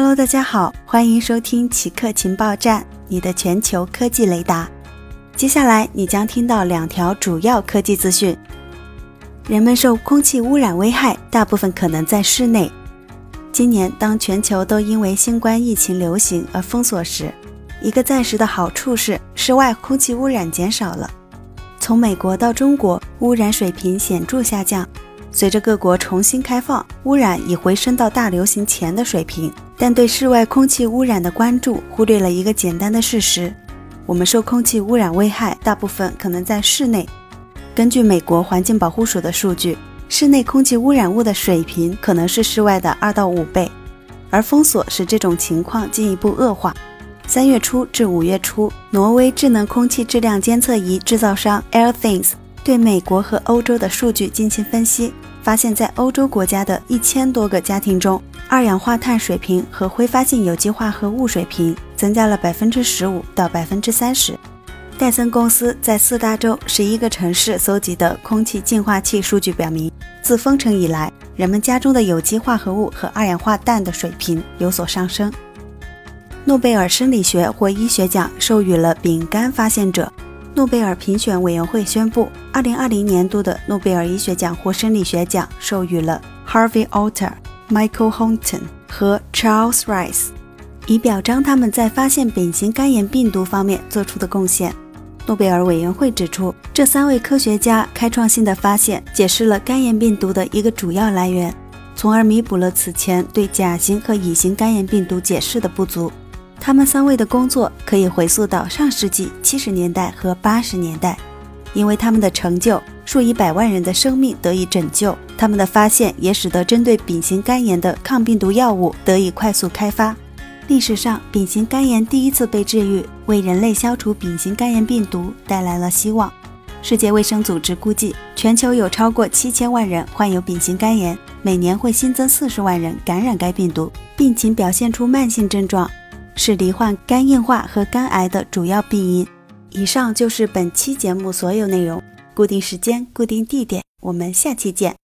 Hello，大家好，欢迎收听奇客情报站，你的全球科技雷达。接下来你将听到两条主要科技资讯。人们受空气污染危害，大部分可能在室内。今年，当全球都因为新冠疫情流行而封锁时，一个暂时的好处是室外空气污染减少了。从美国到中国，污染水平显著下降。随着各国重新开放，污染已回升到大流行前的水平。但对室外空气污染的关注忽略了一个简单的事实：我们受空气污染危害大部分可能在室内。根据美国环境保护署的数据，室内空气污染物的水平可能是室外的二到五倍。而封锁使这种情况进一步恶化。三月初至五月初，挪威智能空气质量监测仪制造商 AirThings 对美国和欧洲的数据进行分析。发现，在欧洲国家的一千多个家庭中，二氧化碳水平和挥发性有机化合物水平增加了百分之十五到百分之三十。戴森公司在四大洲十一个城市搜集的空气净化器数据表明，自封城以来，人们家中的有机化合物和二氧化氮的水平有所上升。诺贝尔生理学或医学奖授予了丙肝发现者。诺贝尔评选委员会宣布，2020年度的诺贝尔医学奖或生理学奖授予了 Harvey Alter、Michael Houghton 和 Charles Rice，以表彰他们在发现丙型肝炎病毒方面做出的贡献。诺贝尔委员会指出，这三位科学家开创性的发现解释了肝炎病毒的一个主要来源，从而弥补了此前对甲型和乙型肝炎病毒解释的不足。他们三位的工作可以回溯到上世纪七十年代和八十年代，因为他们的成就，数以百万人的生命得以拯救。他们的发现也使得针对丙型肝炎的抗病毒药物得以快速开发。历史上，丙型肝炎第一次被治愈，为人类消除丙型肝炎病毒带来了希望。世界卫生组织估计，全球有超过七千万人患有丙型肝炎，每年会新增四十万人感染该病毒，病情表现出慢性症状。是罹患肝硬化和肝癌的主要病因。以上就是本期节目所有内容。固定时间，固定地点，我们下期见。